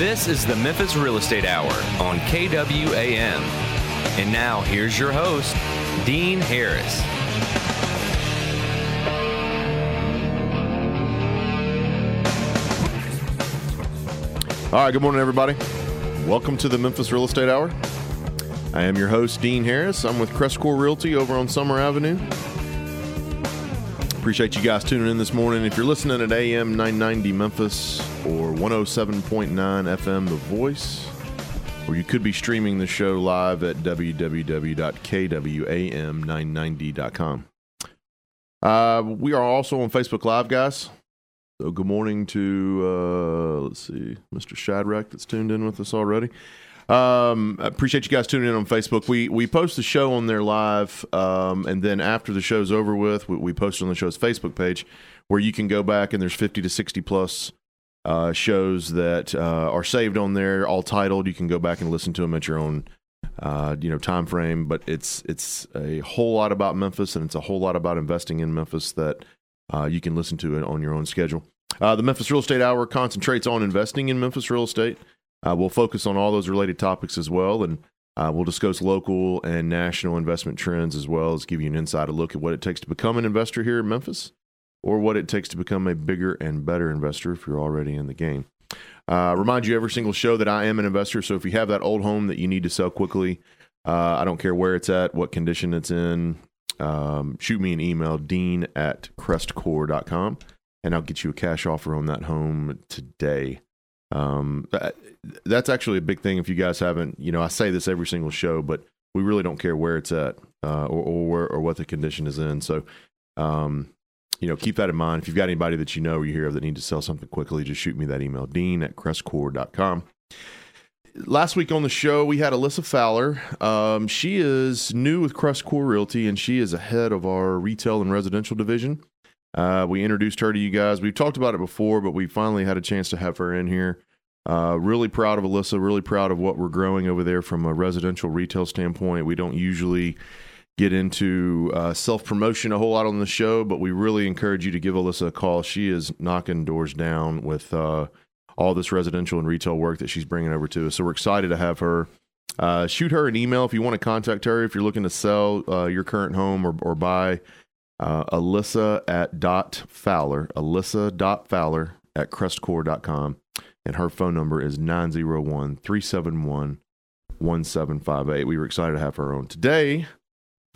This is the Memphis Real Estate Hour on KWAM. And now, here's your host, Dean Harris. All right, good morning, everybody. Welcome to the Memphis Real Estate Hour. I am your host, Dean Harris. I'm with Crestcore Realty over on Summer Avenue. Appreciate you guys tuning in this morning. If you're listening at AM 990 Memphis or 107.9 FM The Voice, or you could be streaming the show live at www.kwam990.com. Uh, we are also on Facebook Live, guys. So good morning to uh, let's see, Mr. Shadrack that's tuned in with us already. Um, I appreciate you guys tuning in on Facebook. We we post the show on there live, um, and then after the show's over with, we, we post it on the show's Facebook page, where you can go back and there's 50 to 60 plus uh, shows that uh, are saved on there, all titled. You can go back and listen to them at your own uh, you know time frame. But it's it's a whole lot about Memphis, and it's a whole lot about investing in Memphis that uh, you can listen to it on your own schedule. Uh, the Memphis Real Estate Hour concentrates on investing in Memphis real estate. Uh, we'll focus on all those related topics as well, and uh, we'll discuss local and national investment trends as well as give you an inside look at what it takes to become an investor here in Memphis or what it takes to become a bigger and better investor if you're already in the game. Uh, remind you every single show that I am an investor. So if you have that old home that you need to sell quickly, uh, I don't care where it's at, what condition it's in, um, shoot me an email, dean at crestcore.com, and I'll get you a cash offer on that home today. Um, that, that's actually a big thing. If you guys haven't, you know, I say this every single show, but we really don't care where it's at uh, or or, or what the condition is in. So, um, you know, keep that in mind. If you've got anybody that you know or you hear of that need to sell something quickly, just shoot me that email, dean at crestcore.com. Last week on the show, we had Alyssa Fowler. Um, she is new with Crestcore Realty, and she is ahead of our retail and residential division. Uh, we introduced her to you guys. We've talked about it before, but we finally had a chance to have her in here. Uh, really proud of Alyssa. Really proud of what we're growing over there from a residential retail standpoint. We don't usually get into uh, self promotion a whole lot on the show, but we really encourage you to give Alyssa a call. She is knocking doors down with uh, all this residential and retail work that she's bringing over to us. So we're excited to have her. Uh, shoot her an email if you want to contact her. If you're looking to sell uh, your current home or, or buy, uh, Alyssa at dot Fowler, Alyssa dot Fowler at crestcore.com. And her phone number is 901 371 1758. We were excited to have her on. Today,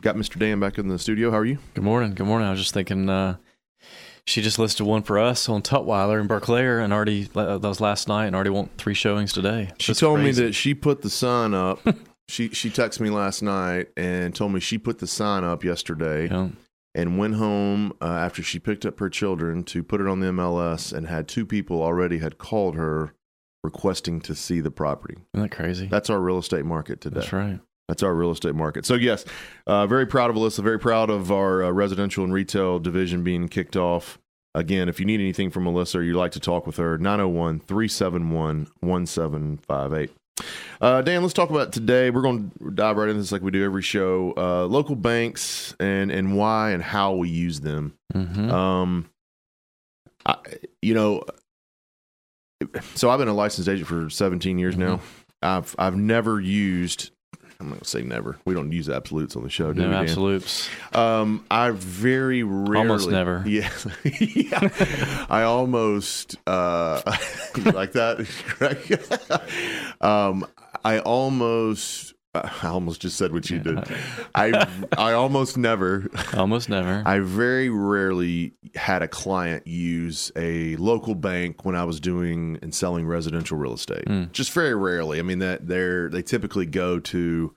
got Mr. Dan back in the studio. How are you? Good morning. Good morning. I was just thinking, uh, she just listed one for us on Tutwiler and Berkeley, and already uh, that was last night, and already want three showings today. She That's told crazy. me that she put the sign up. she she texted me last night and told me she put the sign up yesterday Yeah. and went home uh, after she picked up her children to put it on the MLS and had two people already had called her requesting to see the property. Isn't that crazy? That's our real estate market today. That's right. That's our real estate market. So yes, uh, very proud of Alyssa. Very proud of our uh, residential and retail division being kicked off. Again, if you need anything from Alyssa or you'd like to talk with her, 901 371 1758. Uh, Dan, let's talk about today. We're going to dive right into this like we do every show. Uh, local banks and and why and how we use them. hmm Um, I, you know, so I've been a licensed agent for 17 years now. I've I've never used. I'm not gonna say never. We don't use absolutes on the show, do No we? Dan? absolutes. Um, I very rarely, Almost never. Yeah, yeah. I almost uh, like that. Correct. um, I almost. I almost just said what you did. I I almost never. Almost never. I very rarely had a client use a local bank when I was doing and selling residential real estate. Mm. Just very rarely. I mean that they're they typically go to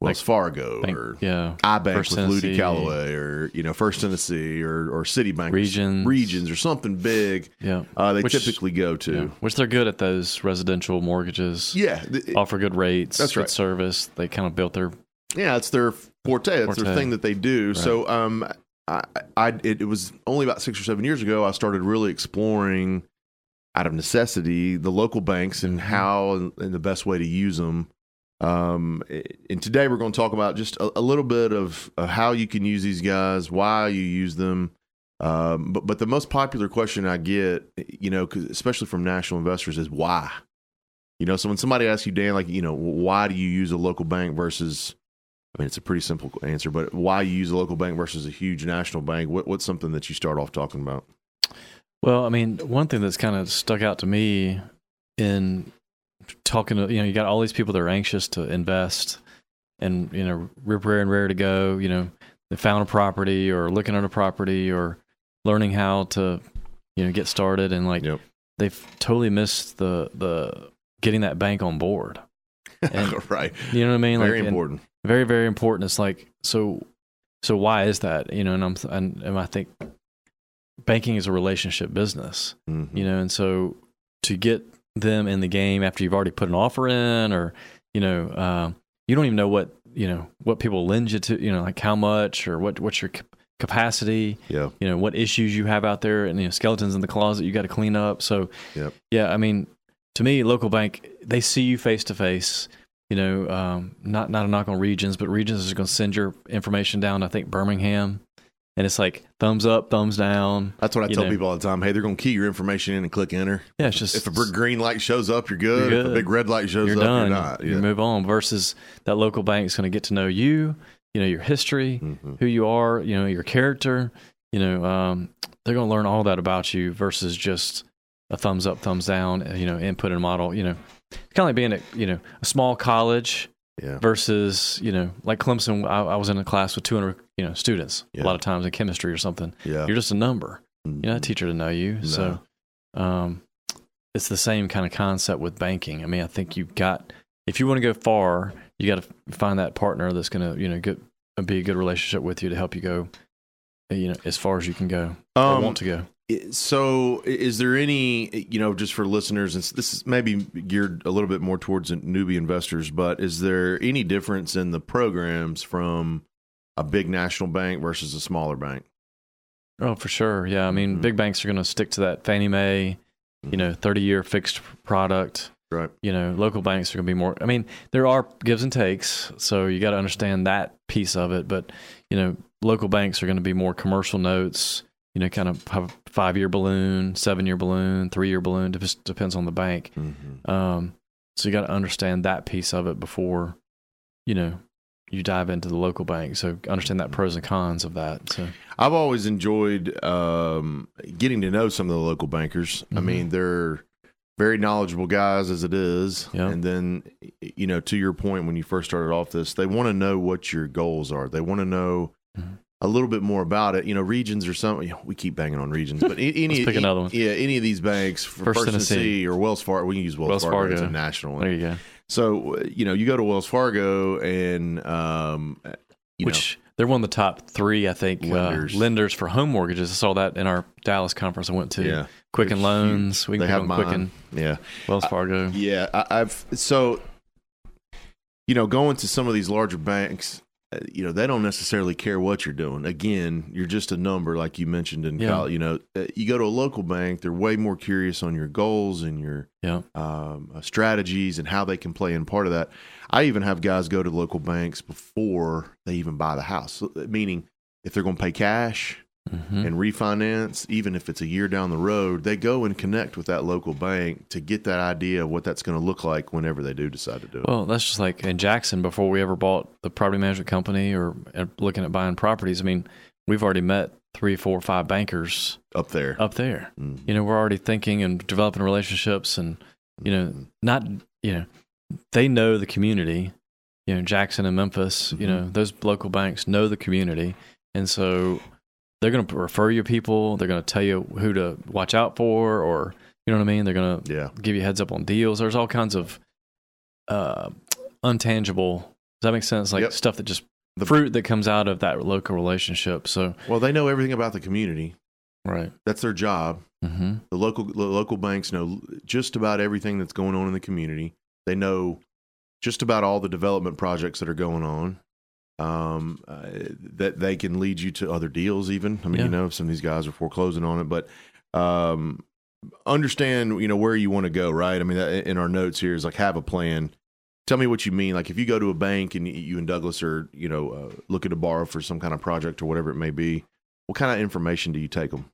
Wells Fargo Bank- or yeah. iBank First with Ludi. Callaway or you know First Tennessee or or Citibank Regions. regions or something big. Yeah. Uh, they Which- typically go yeah. to. Which they're good at those residential mortgages. Yeah, Offer good rates. That's good service. They kind of built their yeah, it's their forte. It's their thing that they do. Right. So, um, I, I, it, it was only about six or seven years ago I started really exploring, out of necessity, the local banks and Mhm. how and the best way to use them. Um, and today we're going to talk about just a, a little bit of, how you can use these guys, why you use them. Um, but but the most popular question I get, you know, especially from national investors, is why. You know, so when somebody asks you, Dan, like, you know, why do you use a local bank versus, I mean, it's a pretty simple answer, but why you use a local bank versus a huge national bank? What, what's something that you start off talking about? Well, I mean, one thing that's kind of stuck out to me in talking to, you know, you got all these people that are anxious to invest and, you know, rip rare and rare to go, you know, they found a property or looking at a property or learning how to, you know, get started and like Yep. they've totally missed the, the getting that bank on board. And- right. You know what I mean? Very and- important. very very important it's like so so why is that you know and i'm and, and i think banking is a relationship business Mhm. you know and so to get them in the game after you've already put an offer in or you know um, you don't even know what you know what people lend you to you know like how much or what what's your capacity Yeah. you know what issues you have out there and you know skeletons in the closet you got to clean up so Yep. yeah i mean to me local bank they see you face to face you know um, not not a knock on regions but regions is going to send your information down i think birmingham and it's like thumbs up thumbs down That's what I tell know. people all the time. Hey, they're going to key your information in and click enter. yeah it's just If a big green light shows up, you're good. You're If a big red light shows you're up, done you're not. you move on versus that local bank is going to get to know you you know your history Mhm. who you are, you know, your character, you know, um, they're going to learn all that about you versus just a thumbs up, thumbs down, you know, input and model, you know, it's kind of like being at, you know, a small college Yeah. versus, you know, like Clemson, I, I was in a class with 200, you know, students Yeah. a lot of times in chemistry or something. Yeah. You're just a number. Mhm. You're not a teacher to know you. So, um, it's the same kind of concept with banking. I mean, I think you've got, if you want to go far, you got to find that partner that's going to, you know, get, be a good relationship with you to help you go, you know, as far as you can go or Um, want to go. So, is there any, you know, just for listeners, and this is maybe geared a little bit more towards newbie investors, but is there any difference in the programs from a big national bank versus a smaller bank? Oh, for sure. Yeah. I mean, Mhm. big banks are going to stick to that Fannie Mae, you know, 30 year fixed product. Right. You know, local banks are going to be more. I mean, there are gives and takes. So you got to understand that piece of it. But, you know, local banks are going to be more commercial notes, you know, kind of have five year balloon, seven year balloon, three year balloon. It just depends on the bank. Mm-hmm. Um, so you got to understand that piece of it before, you know, you dive into the local bank. So understand that pros and cons of that. So, I've always enjoyed um, getting to know some of the local bankers. I Mhm. mean, they're very knowledgeable guys as it is. Yeah. And then, you know, to your point, when you first started off this, they want to know what your goals are. They want to know Mhm. a little bit more about it. You know, regions or something. We keep banging on regions, but any, pick another one. Yeah, any of these banks, First First, Tennessee. Tennessee or Wells Fargo. We can use Wells, Wells Fargo. It's a national one. there you go. So, uh, you know, you go to Wells Fargo and, um, you which they're one of the top three, I think, Lenders. lenders, uh, lenders for home mortgages. I saw that in our Dallas conference I went to. yeah, Quicken Loans. We can have mine. Quicken, Yeah. Wells Fargo. Yeah, I, I've so you know going to some of these larger banks, uh, you know they don't necessarily care what you're doing. Again, you're just a number, like you mentioned in Yeah. college. You know, uh, you go to a local bank, they're way more curious on your goals and your Yeah. um, uh, strategies and how they can play in part of that. I even have guys go to local banks before they even buy the house, uh, meaning if they're going to pay cash Mhm. and refinance, even if it's a year down the road, they go and connect with that local bank to get that idea of what that's going to look like whenever they do decide to do it. Well, that's just like in Jackson before we ever bought the property management company or uh, looking at buying properties. I mean, we've already met three, four, five bankers up there. up there. Mm. You know, we're already thinking and developing relationships and, you know, not, you know, they know the community, you know, Jackson and Memphis, you Mhm. know, those local banks know the community. And so they're going to refer you people. They're going to tell you who to watch out for, or, you know what I mean? They're going to yeah, give you heads up on deals. There's all kinds of uh, untangible. Does that make sense? Like Yep. stuff that just The- fruit that comes out of that local relationship. So, well, they know everything about the community. right. That's their job. hmm The local the local banks know just about everything that's going on in the community. They know just about all the development projects that are going on. Um, uh, that they can lead you to other deals. Even I mean, Yeah. you know, some of these guys are foreclosing on it, but um, understand you know where you want to go. Right? I mean, in our notes here is like have a plan. Tell me what you mean. Like if you go to a bank and you and Douglas are you know uh, looking to borrow for some kind of project or whatever it may be, what kind of information do you take them?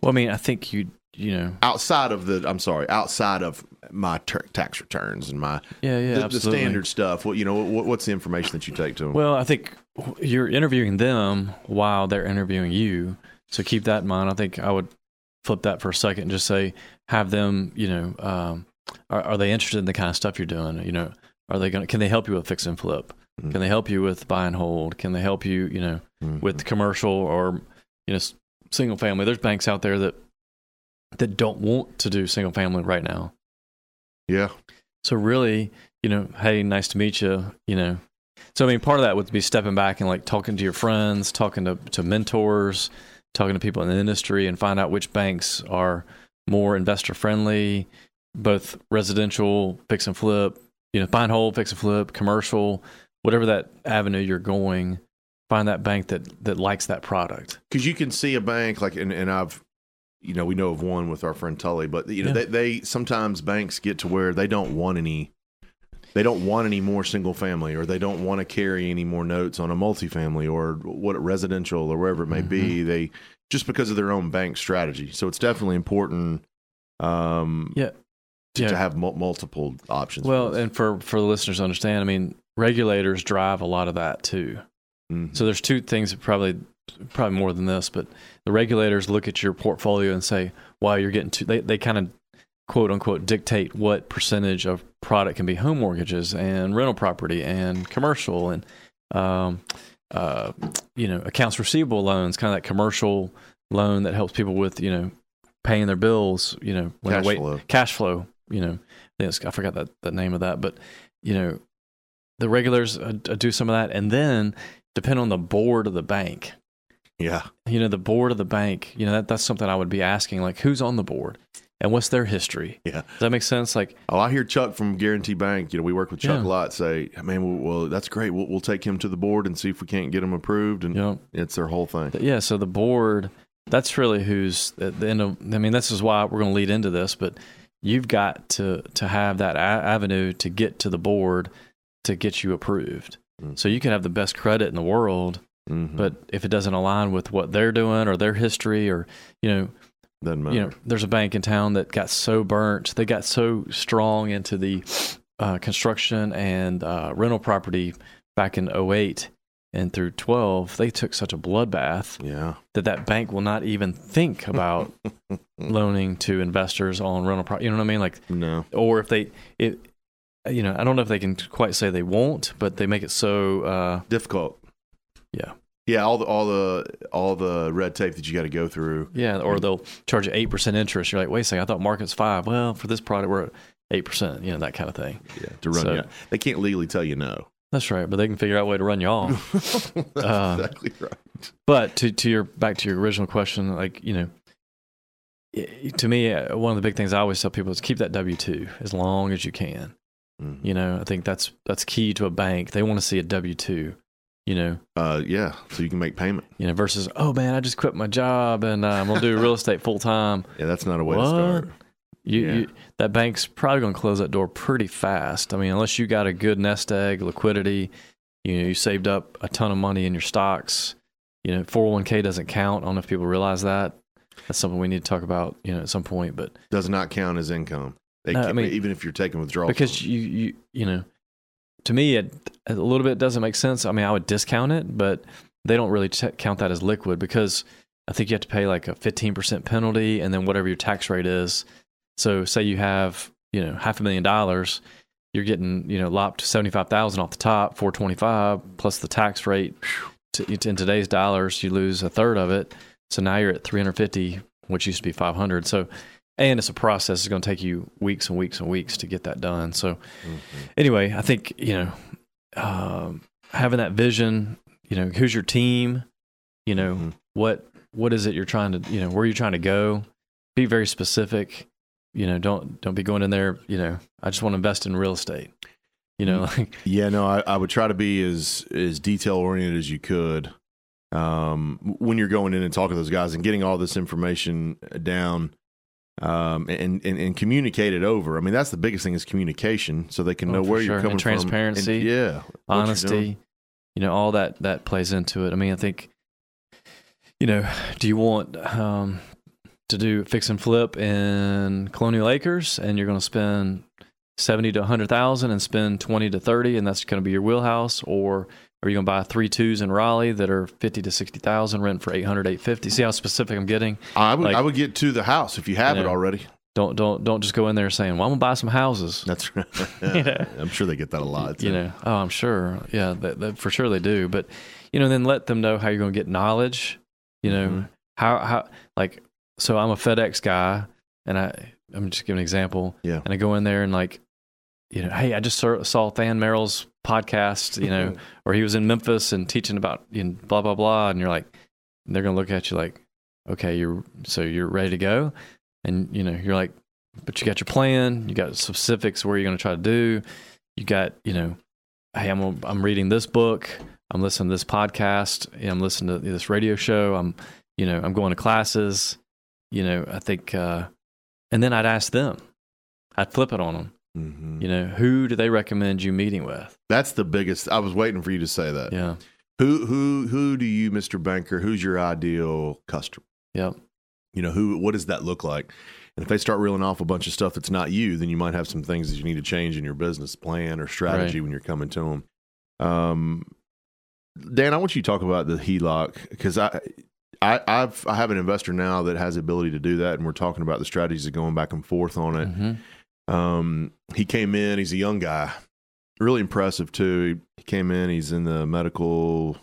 Well, I mean, I think you you know, outside of the I'm sorry, outside of my ter- tax returns and my yeah, yeah, the, the standard stuff. What you know, what, what's the information that you take to them? Well, I think you're interviewing them while they're interviewing you. So keep that in mind. I think I would flip that for a second and just say, have them, you know, um, are, are they interested in the kind of stuff you're doing? You know, are they going to, can they help you with fix and flip? Mhm. Can they help you with buy and hold? Can they help you, you know, Mhm. with commercial or, you know, single family? There's banks out there that, that don't want to do single family right now. yeah, So really, you know, hey, nice to meet you. You know, so I mean, part of that would be stepping back and like talking to your friends, talking to to mentors, talking to people in the industry, and find out which banks are more investor friendly, both residential, fix and flip, you know, find hold, fix and flip, commercial, whatever that avenue you're going. Find that bank that that likes that product. because you can see a bank like, and, and I've, you know, we know of one with our friend Tully, but you know, Yeah. they, they sometimes banks get to where they don't want any. They don't want any more single family, or they don't want to carry any more notes on a multifamily or what residential or wherever it may be. They just because of their own bank strategy. So it's definitely important. Um, Yeah. to, Yeah. to have mul- multiple options. Well, and for for the listeners to understand, I mean, regulators drive a lot of that too. Mhm. So there's two things that probably probably more than this, but the regulators look at your portfolio and say, "Wow, you're getting too." They they kind of quote unquote dictate what percentage of product can be home mortgages and rental property and commercial and um, uh, you know accounts receivable loans, kind of that commercial loan that helps people with you know paying their bills. You know, when Cash wait flow. cash flow. You know, I, forgot that the name of that, but you know, the regulators uh, uh, do some of that, and then depend on the board of the bank. yeah, You know, the board of the bank. You know, that that's something I would be asking, like, who's on the board and what's their history. yeah. Does that make sense? Like, Oh, I hear Chuck from Guarantee Bank. You know, we work with Chuck Yeah. a lot. Say, man, well, well, that's great. We'll, we'll take him to the board and see if we can't get him approved. And know, it's their whole thing. yeah. So the board. That's really who's at the end of. I mean, this is why we're going to lead into this, but you've got to to have that a- avenue to get to the board to get you approved. Mm. So you can have the best credit in the world, Mhm. but if it doesn't align with what they're doing or their history or you know doesn't matter. you know there's a bank in town that got so burnt they got so strong into the uh, construction and uh, rental property back in 08 and through 12 they took such a bloodbath yeah, that that bank will not even think about loaning to investors on rental property you know what i mean like no, or if they it you know i don't know if they can quite say they won't but they make it so uh, difficult. Yeah. yeah. All the all the all the red tape that you got to go through. Yeah, or they'll charge you eight percent interest. You're like, wait a second, I thought market's five. Well, for this product, we're at eight percent. You know that kind of thing. Yeah, to run So- you. They can't legally tell you no. That's right, but they can figure out a way to run you off. That's Uh, exactly right. but to to your back to your original question, like you know, to me, uh, one of the big things I always tell people is keep that W two as long as you can. Mhm. You know, I think that's that's key to a bank. They want to see a W two. You know, Uh, yeah, so you can make payment. you know, versus oh man, I just quit my job and uh, I'm gonna do real estate full time. Yeah, that's not a way What? to start. You, Yeah. you that bank's probably going to close that door pretty fast. I mean, unless you got a good nest egg liquidity, you know, you saved up a ton of money in your stocks. You know, 401k doesn't count. I don't know if people realize that. That's something we need to talk about, you know, at some point. But Does not count as income. They No, I mean- even if you're taking withdrawals. because you, you, you know, to me, it a little bit doesn't make sense. I mean, I would discount it, but they don't really ch- count that as liquid because I think you have to pay like a 15% penalty and then whatever your tax rate is. So say you have, you know, half a million dollars, you're getting, you know, lopped 75,000 off the top, 425 plus the tax rate. To, in today's dollars, you lose a third of it. So now you're at 350, which used to be 500. So, and it's a process. It's going to take you weeks and weeks and weeks to get that done. So, Mhm. anyway, I think you know, um, having that vision. You know, who's your team? You know, Mhm. what what is it you're trying to you know where you're trying to go? Be very specific. You know, don't don't be going in there. You know, I just want to invest in real estate. You know, like Yeah, no, I, I would try to be as as detail oriented as you could um, when you're going in and talking to those guys and getting all this information down um, and, and and communicate it over. I mean, that's the biggest thing is communication, so they can Oh, know where sure. you're And coming transparency, from. Transparency, yeah, what you're doing. honesty. You know, all that that plays into it. I mean, I think. You know, do you want um, to do fix and flip in Colonial Acres, and you're going to spend seventy to hundred thousand and spend twenty to thirty, and that's going to be your wheelhouse, or are you going to buy three twos in Raleigh that are fifty to sixty thousand, rent for 800, 850? See how specific I'm getting? I would Like- I would get to the house if you have You it already. Don't don't don't just go in there saying, "Well, I'm going to buy some houses." That's You know? I'm sure they get that a lot. you know oh i'm sure yeah that, that for sure they do but you know then let them know how you're going to get knowledge you know Mhm. how how like so i'm a fedex guy and i i'm just giving an example Yeah. and i go in there and like you know hey i just saw, saw than merrill's podcast you know or he was in memphis and teaching about you know, blah blah blah. And you're like they're going to look at you like okay you're so you're ready to go? And you know you're like but you got your plan you got specifics where you're going to try to do. You got you know hey i'm i'm reading this book. I'm listening to this podcast. I'm listening to this radio show. I'm you know i'm going to classes. You know i think uh and then i'd ask them. I'd flip it on them Mhm. you know who do they recommend you meeting with That's the biggest. I was waiting for you to say that. yeah Who who who do you, Mr. Banker? Who's your ideal customer? yep You know, who what does that look like? And if they start reeling off a bunch of stuff that's not you, then you might have some things that you need to change in your business plan or strategy Right. when you're coming to them. Um, Dan, I want you to talk about the HELOC because I, I, I've I have an investor now that has the ability to do that, and we're talking about the strategies of going back and forth on it. hmm Um, he came in. He's a young guy, really impressive too. He came in. He's in the medical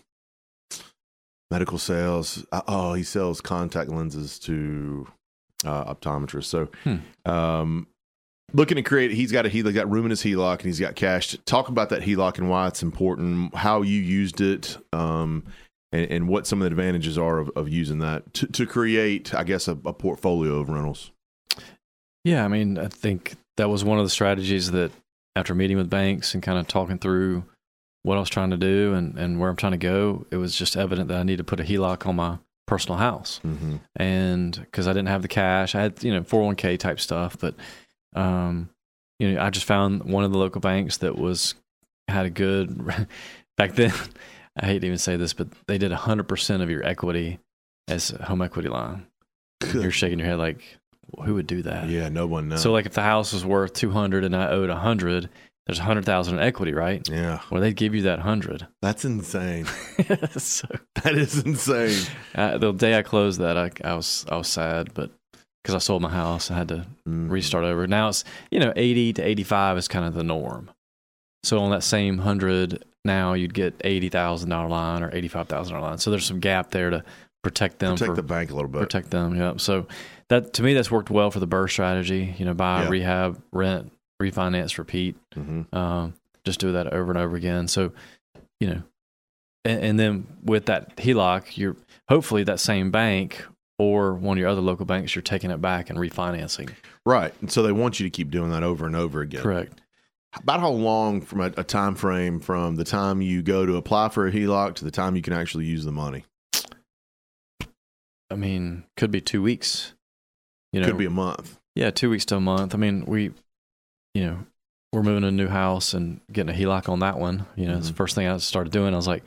medical sales. Uh, oh, he sells contact lenses to uh, optometrists. So, Hmm. um, looking to create. He's got a he got room in his HELOC, and he's got cash. Talk about that HELOC and why it's important. How you used it. Um, and, and what some of the advantages are of, of using that to, to create, I guess, a, a portfolio of rentals. Yeah, I mean, I think that was one of the strategies that after meeting with banks and kind of talking through what I was trying to do and, and where I'm trying to go, it was just evident that I need to put a HELOC on my personal house. Mm-hmm. And because I didn't have the cash, I had, you know, 401k type stuff. But, um, you know, I just found one of the local banks that was, had a good, back then, I hate to even say this, but they did 100% of your equity as a home equity line. You're shaking your head like, who would do that? Yeah, no one knows. So like if the house was worth 200 and I owed 100, there's 100,000 in equity, right? yeah, Well, they'd give you that 100. that's insane. so That is insane. uh, the day I closed that, I, I was I was sad, but because I sold my house, I had to Mm. restart over. Now it's you know 80 to 85 is kind of the norm. So on that same 100 now you'd get $80,000 line or $85,000 line. So there's some gap there to protect them Protect for the bank a little bit. protect them. Yeah. So that to me that's worked well for the BRRRR strategy. You know, buy, Yeah. rehab, rent, refinance, repeat. hmm Um, just do that over and over again. So, you know, and, and then with that HELOC, you're hopefully that same bank or one of your other local banks, you're taking it back and refinancing. Right. And so they want you to keep doing that over and over again. Correct. About how long from a, a time frame from the time you go to apply for a HELOC to the time you can actually use the money? I mean, could be two weeks. You know, Could be a month. yeah, two weeks to a month. I mean, we, you know, we're moving to a new house and getting a HELOC on that one. You know, it's the Mhm. first thing I started doing. I was like,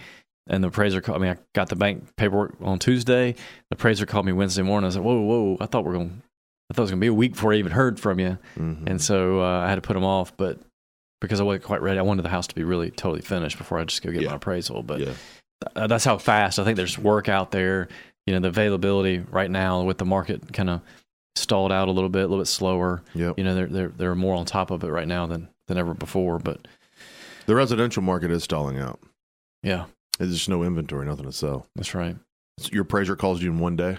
and the appraiser called I mean, I got the bank paperwork on Tuesday. The appraiser called me Wednesday morning. I was like, whoa, whoa, I thought we are going, I thought it was going to be a week before I even heard from you. Mhm. And so uh, I had to put them off. But because I wasn't quite ready, I wanted the house to be really totally finished before I just go get Yeah. my appraisal. But yeah. uh, that's how fast I think there's work out there. You know, the availability right now with the market kind of stalled out a little bit, a little bit slower. Yep. You know, they're they're they're more on top of it right now than than ever before. But The residential market is stalling out. yeah, There's just no inventory, nothing to sell. that's right. So your appraiser calls you in one day.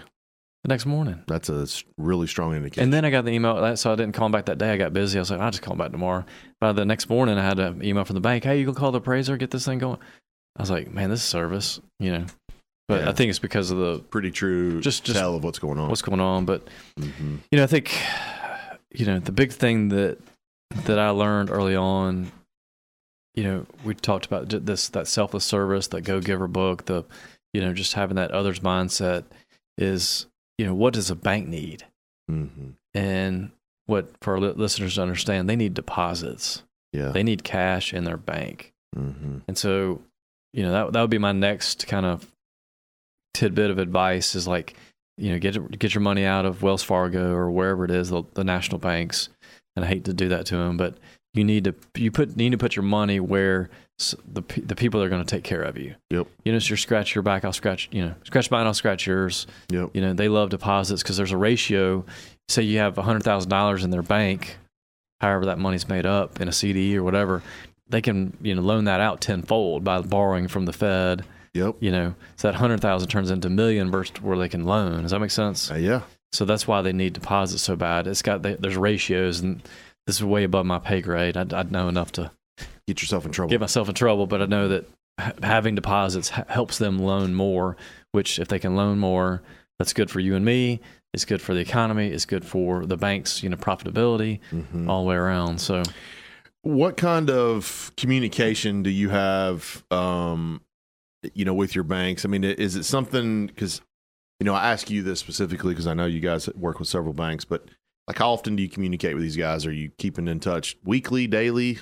The next morning, That's a really strong indication. and then I got the email. So I didn't call him back that day. I got busy. I was like, I'll just call him back tomorrow. By the next morning, I had an email from the bank. Hey, you can call the appraiser, get this thing going. I was like, man, this service. You know, but Yeah. I think it's because of the pretty true Just- just tell of what's going on. what's going on. But hmm you know, I think you know the big thing that that I learned early on. You know, we talked about this that selfless service, that go giver book, the you know just having that others mindset is you know what does a bank need, hmm and what for our listeners to understand, they need deposits, Yeah. they need cash in their bank, hmm and so you know that that would be my next kind of tidbit of advice is like you know get get your money out of Wells Fargo or wherever it is the, the national banks. And I hate to do that to them, but you need to you put need to put your money where the the people are going to take care of you. Yep. You know, so you scratch your back, I'll scratch. You know, scratch mine, I'll scratch yours. Yep. You know, they love deposits because there's a ratio. Say you have hundred thousand dollars in their bank, however that money's made up in a CD or whatever, they can you know loan that out tenfold by borrowing from the Fed. Yep. You know, so that hundred thousand turns into a million versus where they can loan. Does that make sense? Uh, yeah. So that's why they need deposits so bad. It's got there's ratios, and this is way above my pay grade. I, I know enough to Get yourself in trouble. get myself in trouble, but I know that having deposits helps them loan more. Which, if they can loan more, that's good for you and me. It's good for the economy. It's good for the banks, you know, profitability Mhm. all the way around. So, What kind of communication do you have, um, you know, with your banks? I mean, is it something? Because you know, I ask you this specifically because I know you guys work with several banks, but like, how often do you communicate with these guys? Are you keeping in touch weekly, daily?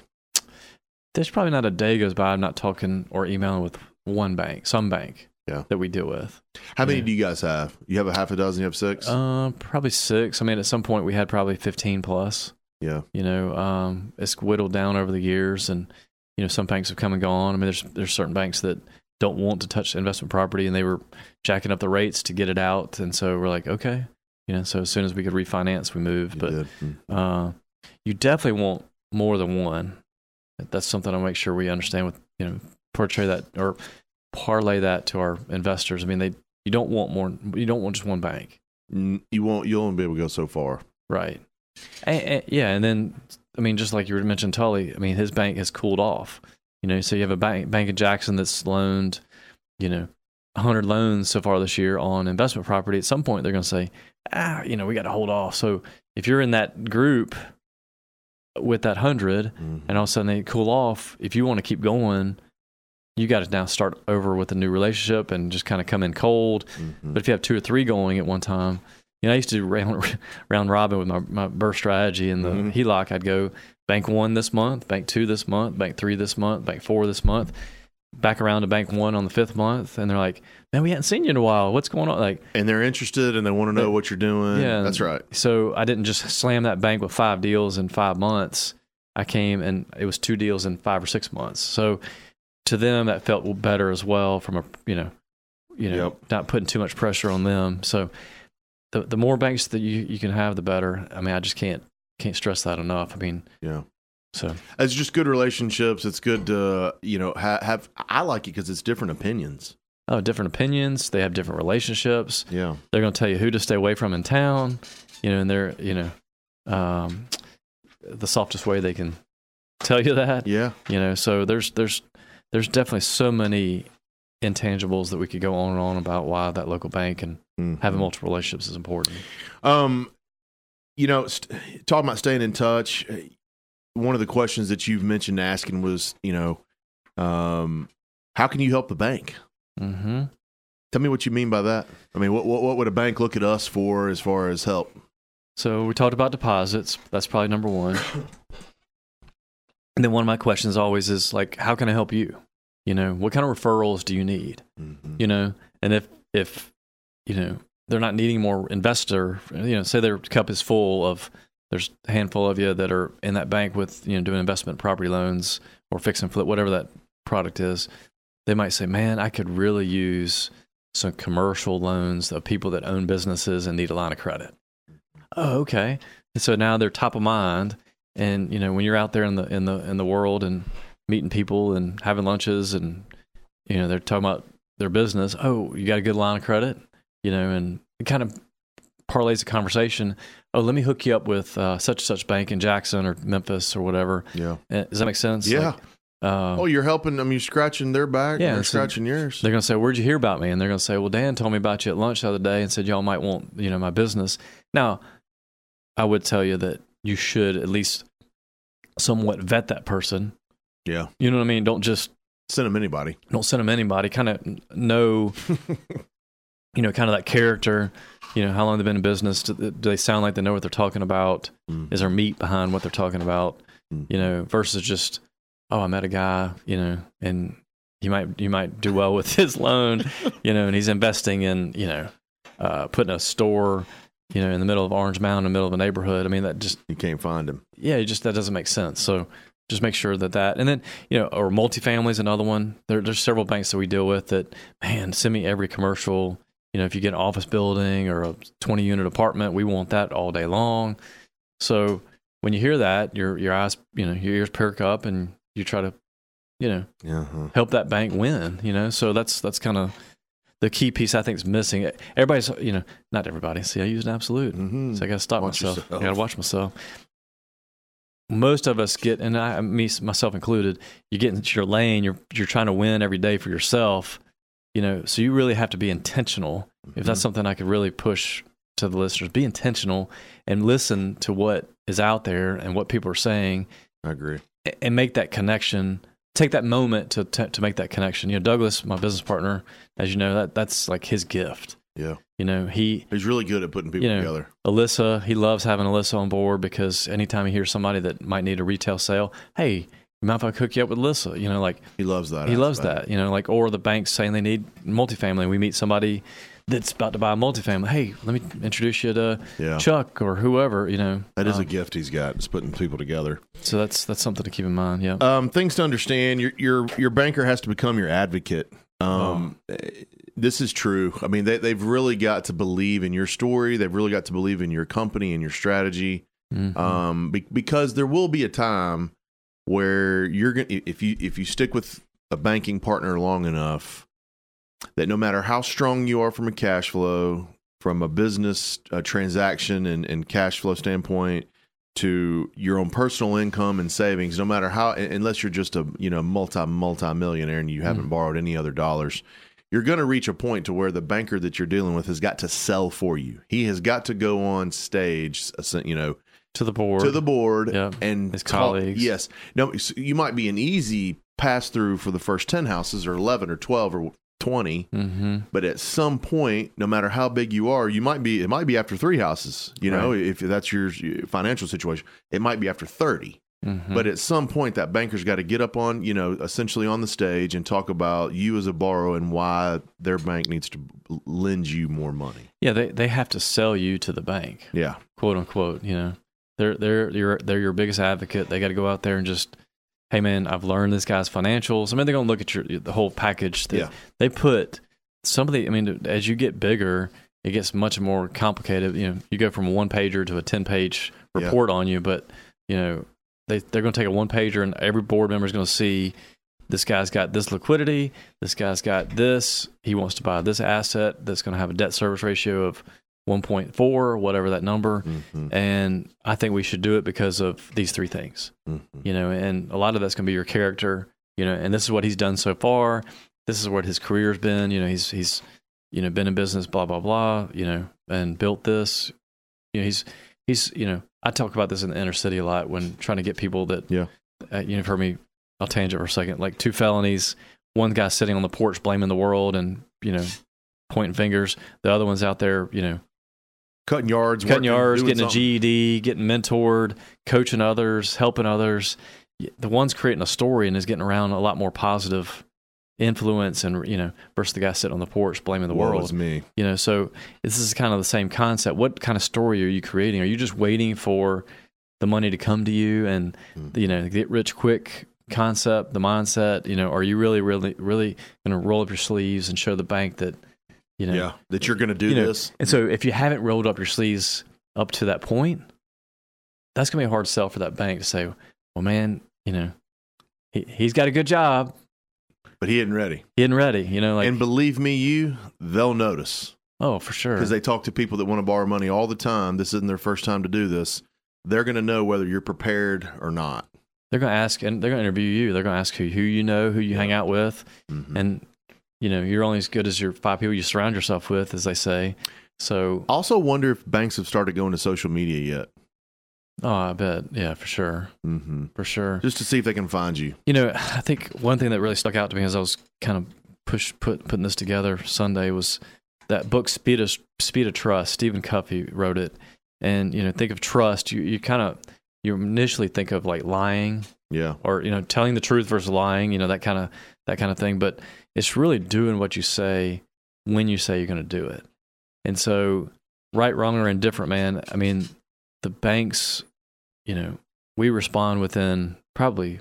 there's probably not a day goes by I'm not talking or emailing with one bank, some bank Yeah. that we deal with. How many Yeah. do you guys have? You have a half a dozen. You have six. Uh, probably six. I mean, at some point we had probably 15 plus. yeah. You know, um, it's whittled down over the years, and you know, some banks have come and gone. I mean, there's there's certain banks that don't want to touch investment property, and they were jacking up the rates to get it out, and so we're like, okay, you know, so as soon as we could refinance, we moved. You But did. Mm. uh, you definitely want more than one. That's something I'll make sure we understand with you know portray that or parlay that to our investors. I mean, they you don't want more. You don't want just one bank, you won't. You'll only be able to go so far. right? And, and- yeah, and then I mean, just like you mentioned, Tully. I mean, his bank has cooled off. You know, so you have a bank Bank of Jackson that's loaned, you know, hundred loans so far this year on investment property. At some point, they're going to say, ah, you know, we got to hold off. So if you're in that group with that hundred, Mhm. and all of a sudden they cool off, if you want to keep going, you got to now start over with a new relationship and just kind of come in cold. Mhm. But if you have two or three going at one time, you know, I used to do round, round robin with my, my burst strategy and the Mhm. HELOC. I'd go bank one this month, bank two this month, bank three this month, bank four this month, back around to bank one on the fifth month. And they're like, man, we hadn't seen you in a while. What's going on? Like, and they're interested and they want to know what you're doing. Yeah. that's right. so I didn't just slam that bank with five deals in five months. I came and it was two deals in five or six months. So to them, that felt better as well from a, you know, you know, Yep. not putting too much pressure on them. So the, the more banks that you, you can have, the better. I mean, I just can't, can't stress that enough. I mean, Yeah. so It's just good relationships. It's good to you know ha- have. I like it because it's different opinions. oh, different opinions. They have different relationships. Yeah. They're going to tell you who to stay away from in town, you know, and they're, you know, um, the softest way they can tell you that. Yeah. you know so there's there's there's definitely so many intangibles that we could go on and on about why that local bank and Mhm. having multiple relationships is important Um, you know, st- talking about staying in touch. One of the questions that you've mentioned asking was, you know, um, how can you help the bank? mm-hmm. Tell me what you mean by that. I mean, what what, what would a bank look at us for as far as help? so we talked about deposits that's probably number one and then one of my questions always is like how can i help you you know what kind of referrals do you need Mm-hmm. you know and if if you know they're not needing more investor you know say their cup is full of there's a handful of you that are in that bank with you know doing investment property loans or fix and flip whatever that product is they might say man i could really use some commercial loans of people that own businesses and need a line of credit. Oh okay. And so now they're top of mind. And you know when you're out there in the in the in the world and meeting people and having lunches and you know they're talking about their business oh you got a good line of credit you know and it kind of parlays the conversation oh let me hook you up with uh, such and such bank in jackson or memphis or whatever Yeah. Uh, does that make sense Yeah. Like, uh, oh, you're helping them. You're scratching their back. Yeah, Yeah. They're so- scratching yours. they're going to say, "Where'd you hear about me?" And they're going to say, "Well, Dan told me about you at lunch the other day and said y'all might want, you know, my business." Now, I would tell you that you should at least somewhat vet that person. Yeah. You know what I mean? Don't just Send them anybody. don't send them anybody. Kind of know, you know, kind of that character. You know, how long they've been in business. Do, do they sound like they know what they're talking about? Mm. Is there meat behind what they're talking about? Mhm. You know, versus just, oh, I met a guy, you know, and you might you might do well with his loan, you know, and he's investing in, you know, uh, putting a store, you know, in the middle of Orange Mound, in the middle of a neighborhood. I mean, that just You can't find him. yeah, just that doesn't make sense. So just make sure that that, and then you know, or multifamily is another one. There, there's several banks that we deal with that, man, send me every commercial. You know, if you get an office building or a 20 unit apartment, we want that all day long. So when you hear that, your your eyes, you know, your ears perk up, and you try to, you know, Yeah. huh. help that bank win. You know, so that's that's kind of the key piece I think is missing. Everybody's, you know, not everybody. See, I use an absolute. Mhm. So I got to stop Watch myself. yourself. I got to watch myself. Most of us get, and I, me myself included, you get into your lane. You're you're trying to win every day for yourself. You know, so you really have to be intentional. If that's Mhm. something I could really push to the listeners, be intentional and listen to what is out there and what people are saying, I agree. and make that connection. Take that moment to to, to make that connection. You know, Douglas, my business partner, as you know, that that's like his gift. Yeah. You know, he He's really good at putting people You know, together. Alyssa, he loves having Alyssa on board because anytime he hears somebody that might need a retail sale, hey, mind if I hook you up with Alyssa? You know, like He loves that. he loves that. You know, like or the banks saying they need multifamily. We meet somebody that's about to buy a multifamily. Hey, let me introduce you to Yeah. Chuck or whoever. You know, That is a Um, gift he's got. It's putting people together. so that's that's something to keep in mind. Yeah. Um, things to understand: your your your banker has to become your advocate. Um, eh, this is true. I mean, they they've really got to believe in your story. They've really got to believe in your company and your strategy. Mhm. Um, be, because there will be a time where you're going to if you if you stick with a banking partner long enough that no matter how strong you are from a cash flow, from a business uh, transaction and, and cash flow standpoint, to your own personal income and savings, no matter how, unless you're just a you know multi multi millionaire and you haven't Mhm. borrowed any other dollars, you're going to reach a point to where the banker that you're dealing with has got to sell for you. He has got to go on stage, you know, to the board. to the board Yeah, and his colleagues. Yes, no, you might be an easy pass through for the first ten houses, or eleven, or twelve, or twenty. hmm But at some point, no matter how big you are, you might be. It might be after three houses. You know, if that's your financial situation, it might be after thirty. hmm But at some point, that banker's got to get up on, you know, essentially on the stage and talk about you as a borrower and why their bank needs to lend you more money. yeah, they they have to sell you to the bank. Yeah, quote unquote. You know, they're they're your they're your biggest advocate. They got to go out there and just, hey man, I've learned this guy's financials. I mean, they're gonna look at your the whole package. That Yeah. they put some of the. I mean, as you get bigger, it gets much more complicated. You know, you go from a one pager to a ten page Yeah. report on you, but you know, they they're gonna take a one pager and every board member is gonna see. This guy's got this liquidity. This guy's got this. He wants to buy this asset that's going to have a debt service ratio of 1.4, whatever that number Mhm, and I think we should do it because of these three things. mhm. You know, and a lot of that's going to be your character. You know, and this is what he's done so far. This is what his career's been. You know, he's he's you know been in business, blah blah blah. You know, and built this. You know, he's he's you know I talk about this in the inner city a lot when trying to get people that Yeah. uh, you know for me I'll tangent for a second like two felonies. One guy sitting on the porch blaming the world and you know pointing fingers. The other one's out there you know Cutting yards, cutting working, yards, getting a. GED, getting mentored, coaching others, helping others. The one's creating a story and is getting around a lot more positive influence, and you know, versus the guy sitting on the porch blaming the Woe world. me. You know, so this is kind of the same concept. What kind of story are you creating? Are you just waiting for the money to come to you and Mm. you know, get rich quick concept, the mindset? You know, are you really, really, really going to roll up your sleeves and show the bank that you know Yeah, that you're going to do you know, this. and so if you haven't rolled up your sleeves up to that point, that's going to be a hard sell for that bank to say, well, man, you know, he, he's got a good job. But he isn't ready. He isn't ready. You know, like, and believe me, you, they'll notice oh, for sure. because they talk to people that want to borrow money all the time. This isn't their first time to do this. They're going to know whether you're prepared or not. They're going to ask, and they're going to interview you. They're going to ask who, who you know, who you hang out with. Mhm. And, you know, you're only as good as your five people you surround yourself with, as they say. So, I also wonder if banks have started going to social media yet, oh, I bet. Yeah, for sure. hmm For sure. just to see if they can find you. You know, I think one thing that really stuck out to me as I was kind of push put putting this together Sunday was that book Speed of Speed of Trust. Stephen Covey wrote it, and you know, think of trust. You you kind of you initially think of like lying Yeah, or you know telling the truth versus lying. You know that kind of that kind of thing. But it's really doing what you say when you say you're going to do it. And so, right, wrong, or indifferent, man. I mean, the banks, you know, we respond within probably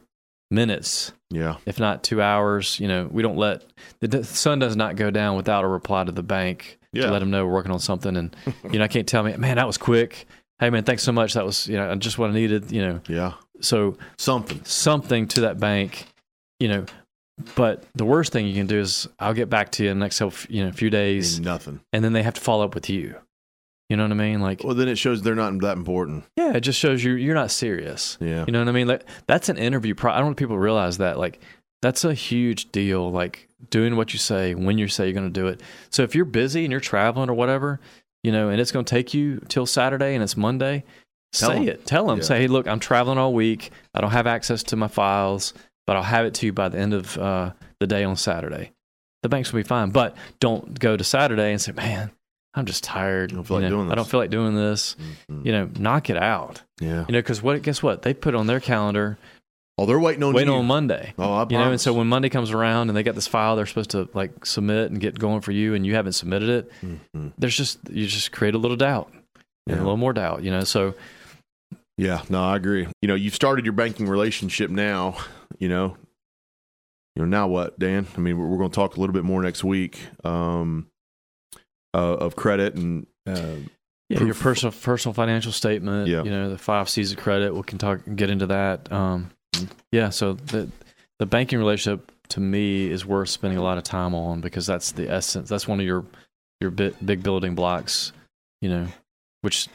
minutes, Yeah. if not two hours. You know, we don't let the sun does not go down without a reply to the bank Yeah. to let them know we're working on something. And you know, I can't tell me, man, that was quick. Hey, man, thanks so much. That was you know just what I needed. You know, Yeah. so Something. something to that bank, you know. But the worst thing you can do is I'll get back to you in the next couple, you know few days, Ain't nothing. and then they have to follow up with you. You know what I mean? Like, Well, then it shows they're not that important. yeah, it just shows you you're not serious. Yeah. You know what I mean? Like that's an interview. Pro- I don't want people to realize that. Like that's a huge deal. Like doing what you say when you say you're going to do it. So if you're busy and you're traveling or whatever, you know, and it's going to take you till Saturday and it's Monday, Tell say 'em. it. Tell them. Yeah. Say, hey, look, I'm traveling all week. I don't have access to my files, but I'll have it to you by the end of uh, the day on Saturday. The banks will be fine, but don't go to Saturday and say, man. I'm just tired. I don't feel you like know, doing I don't this." feel like doing this. Mhm. You know, knock it out. Yeah. You know, because what? Guess what? They put on their calendar Oh, they're waiting on waiting you. on Monday. Oh, I promise. You know, and so when Monday comes around and they got this file they're supposed to like submit and get going for you, and you haven't submitted it, Mhm. there's just you just create a little doubt and a little more doubt. You know, so Yeah, no, I agree. You know, you've started your banking relationship now. You know, you know now what, Dan? I mean, we're, we're going to talk a little bit more next week um, uh, of credit and uh, yeah, your personal personal financial statement. Yeah. You know, the five C's of credit. We can talk get into that. Um, yeah, so the the banking relationship to me is worth spending a lot of time on because that's the essence. That's one of your your bit, big building blocks. You know, which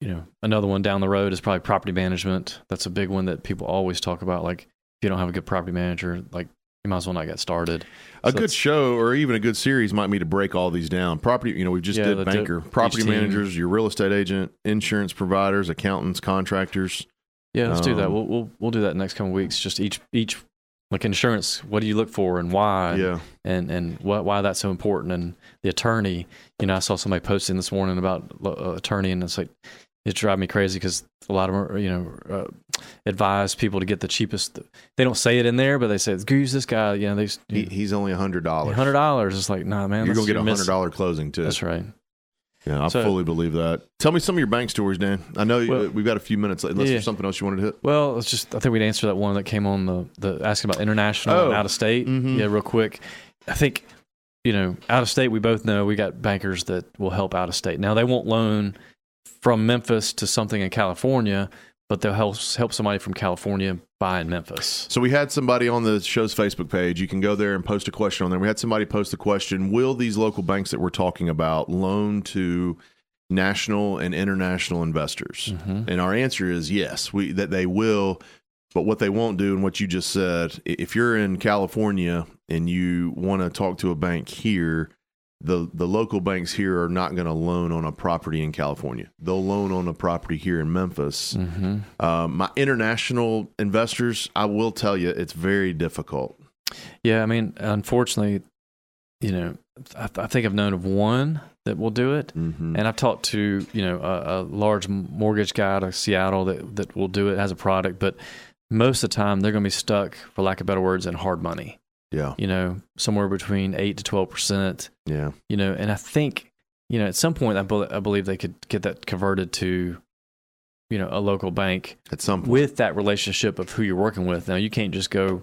you know another one down the road is probably property management. That's a big one that people always talk about. Like if you don't have a good property manager, like you might as well not get started. a So good show or even a good series might be to break all these down. Property, you know, we just Yeah, did banker, property team. managers, your real estate agent, insurance providers, accountants, contractors. Yeah, let's do that. Um, We'll we'll we'll do that next couple weeks. Just each each like insurance. What do you look for and why? yeah, and and what, why that's so important. And the attorney, you know, I saw somebody posting this morning about uh, attorney, and it's like it drives me crazy because a lot of them, are, you know, uh, advise people to get the cheapest. They don't say it in there, but they say, "Go use this guy." You know, they he, he's only a hundred dollars. hundred dollars. It's like, nah, man, You're gonna get a hundred dollar closing too. That's right. Yeah, I So- fully believe that. Tell me some of your bank stories, Dan. I know you- Well- we've got a few minutes, unless Yeah. there's something else you wanted to hit. Well, it's just I think we'd answer that one that came on the the asking about international Oh. and out of state. Mhm. Yeah, real quick. I think you know out of state. We both know we got bankers that will help out of state. Now they won't loan from Memphis to something in California, but they'll help help somebody from California buy in Memphis. So we had somebody on the show's Facebook page. You can go there and post a question on there. We had somebody post the question: Will these local banks that we're talking about loan to national and international investors? hmm And our answer is yes. We that they will. But what they won't do, and what you just said, if you're in California and you want to talk to a bank here, the the local banks here are not going to loan on a property in California. They'll loan on a property here in Memphis. hmm Um, my international investors, I will tell you, it's very difficult. Yeah, I mean, unfortunately, you know, I, I think I've known of one that will do it. Mm-hmm. And I've talked to you know a, a large mortgage guy out of Seattle that that will do it as a product, but most of the time they're going to be stuck, for lack of better words, in hard money. Yeah, You know, somewhere between eight to twelve percent. yeah, You know, and I think you know at some point I, bel I believe they could get that converted to you know a local bank at some point. with that relationship of who you're working with. Now you can't just go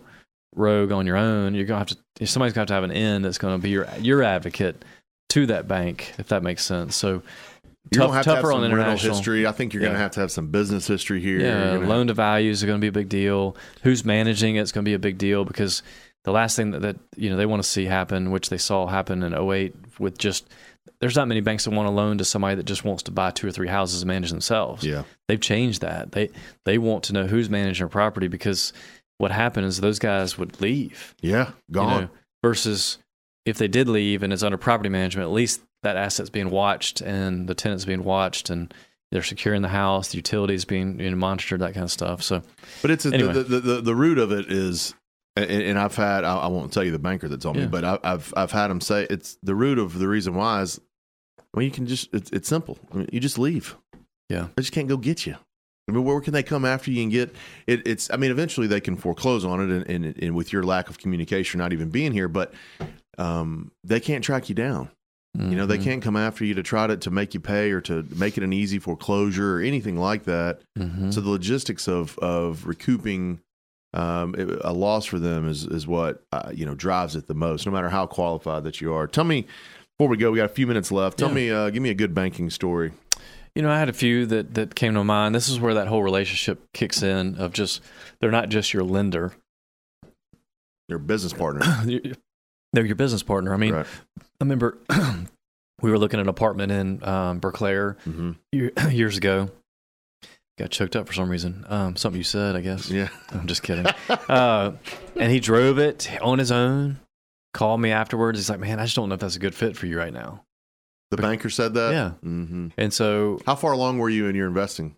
rogue on your own. You're gonna have to. Somebody's gonna have to have an end that's going to be your your advocate to that bank, if that makes sense. So You're tough, gonna have to have tougher on international history. I think you're going to have to have some business history here. Yeah, loan to values are going to be a big deal. Who's managing it's going to be a big deal because the last thing that, that you know they want to see happen, which they saw happen in 08 with just there's not many banks that want to loan to somebody that just wants to buy two or three houses and manage themselves. Yeah, They've changed that. They they want to know who's managing their property because what happened is those guys would leave. yeah, you gone. know, versus if they did leave and it's under property management, at least that asset's being watched and the tenant's being watched and they're securing the house, the utilities being you know, monitored, that kind of stuff. So But it's a, Anyway. the, the, the the root of it is, and, and I've had I, I won't tell you the banker that told me, but I, I've I've had him say it's the root of the reason why is, well, you can just it's, it's simple. I mean, you just leave. Yeah. they just can't go get you. I mean, where can they come after you and get it? It's I mean, eventually they can foreclose on it, and, and, and with your lack of communication, not even being here, but um, they can't track you down. You know, they Mhm. can't come after you to try to, to make you pay or to make it an easy foreclosure or anything like that. Mhm. So the logistics of of recouping um, it- a loss for them is is what uh, you know drives it the most. No matter how qualified that you are. Tell me before we go, we got a few minutes left. Tell Yeah. me, uh, give me a good banking story. You know, I had a few that that came to mind. This is where that whole relationship kicks in of just they're not just your lender, Your business partner, they're your business partner. I mean, right? I remember we were looking at an apartment in um, Berclair hmm years ago. Got choked up for some reason. Um, something you said, I guess. Yeah, I'm just kidding. uh, and he drove it on his own. Called me afterwards. He's like, "Man, I just don't know if that's a good fit for you right now." the banker said that. Yeah. hmm And so How far along were you in your investing?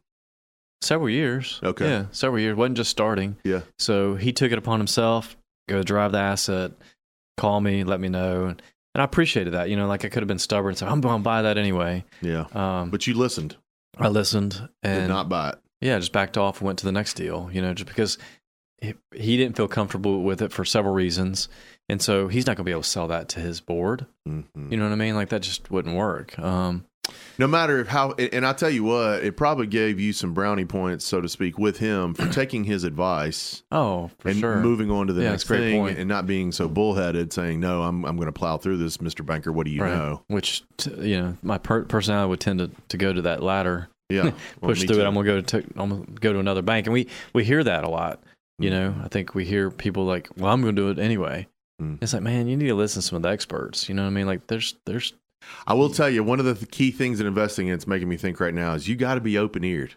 several years. Okay. Yeah, several years. wasn't just starting. Yeah. So he took it upon himself, go drive the asset, call me, let me know. And I appreciated that. You know, like I could have been stubborn and said, I'm going to buy that anyway. Yeah, Um, but you listened, I listened did and not buy it. yeah, just backed off and went to the next deal, you know, just because he, he didn't feel comfortable with it for several reasons. And so he's not going to be able to sell that to his board. hmm You know what I mean? Like that just wouldn't work. Um, No matter how, and I tell you what, it probably gave you some brownie points, so to speak, with him for taking his advice oh, for and sure. moving on to the Yeah, next great thing, point. and not being so bullheaded, saying, "No, I'm I'm going to plow through this, Mister Banker. What do you Right. know?" Which, t- you know, my per- personality would tend to, to go to that latter Yeah, push through too. it. I'm gonna go to I'm gonna go to another bank, and we we hear that a lot. You know, Mm-hmm. I think we hear people like, "Well, I'm gonna do it anyway." Mm. It's like, man, you need to listen to some of the experts. You know what I mean? Like, there's there's I will hmm. tell you one of the key things in investing that's making me think right now is you got to be open eared.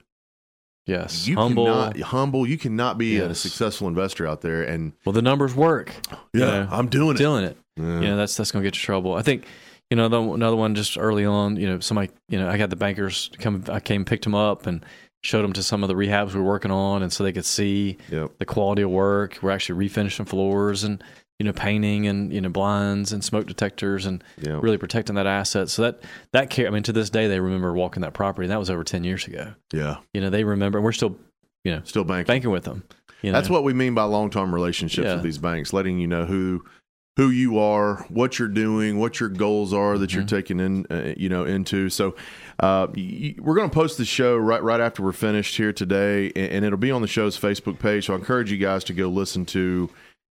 yes, You humble. cannot humble. You cannot be a successful investor out there. And well, the numbers work. yeah, know, I'm doing it. Doing it. Yeah. You know, that's that's gonna get you trouble. I think. You know, the, another one just early on. You know, somebody. You know, I got the bankers come. I came, picked them up, and showed them to some of the rehabs we were working on, and so they could see Yep. the quality of work. We're actually refinishing floors and you know painting and you know blinds and smoke detectors and Yeah. really protecting that asset. So that that care. I mean, to this day, they remember walking that property. And that was over ten years ago. Yeah. You know, they remember. and We're still you know Still banking. banking with them. You know? That's what we mean by long term relationships Yeah. with these banks, letting you know who who you are, what you're doing, what your goals are that you're Mhm. taking in, uh, you know, into. So, uh, y- we're going to post the show right right after we're finished here today, and, and it'll be on the show's Facebook page. So, I encourage you guys to go listen to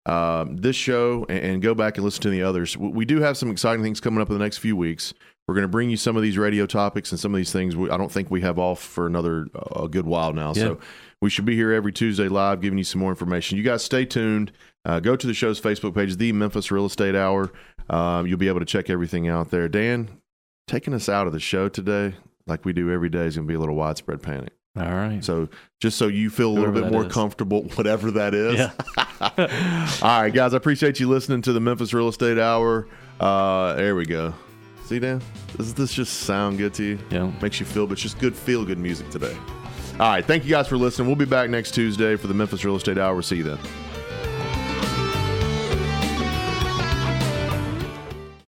um, this show and, and go back and listen to the others. We, we do have some exciting things coming up in the next few weeks. We're going to bring you some of these radio topics and some of these things. We, I don't think we have off for another uh, a good while now. Yeah. So we should be here every Tuesday live giving you some more information. You guys stay tuned. Uh, go to the show's Facebook page, The Memphis Real Estate Hour. Um, you'll be able to check everything out there. Dan, taking us out of the show today, like we do every day, is going to be a little widespread panic. All right. So just so you feel a little Whoever bit more is. comfortable, whatever that is. Yeah. All right, guys, I appreciate you listening to the Memphis Real Estate Hour. Uh, there we go. See, Dan, does this just sound good to you? Yeah. Makes you feel, but it's just good, feel good music today. All right, thank you guys for listening. We'll be back next Tuesday for the Memphis Real Estate Hour. See you then.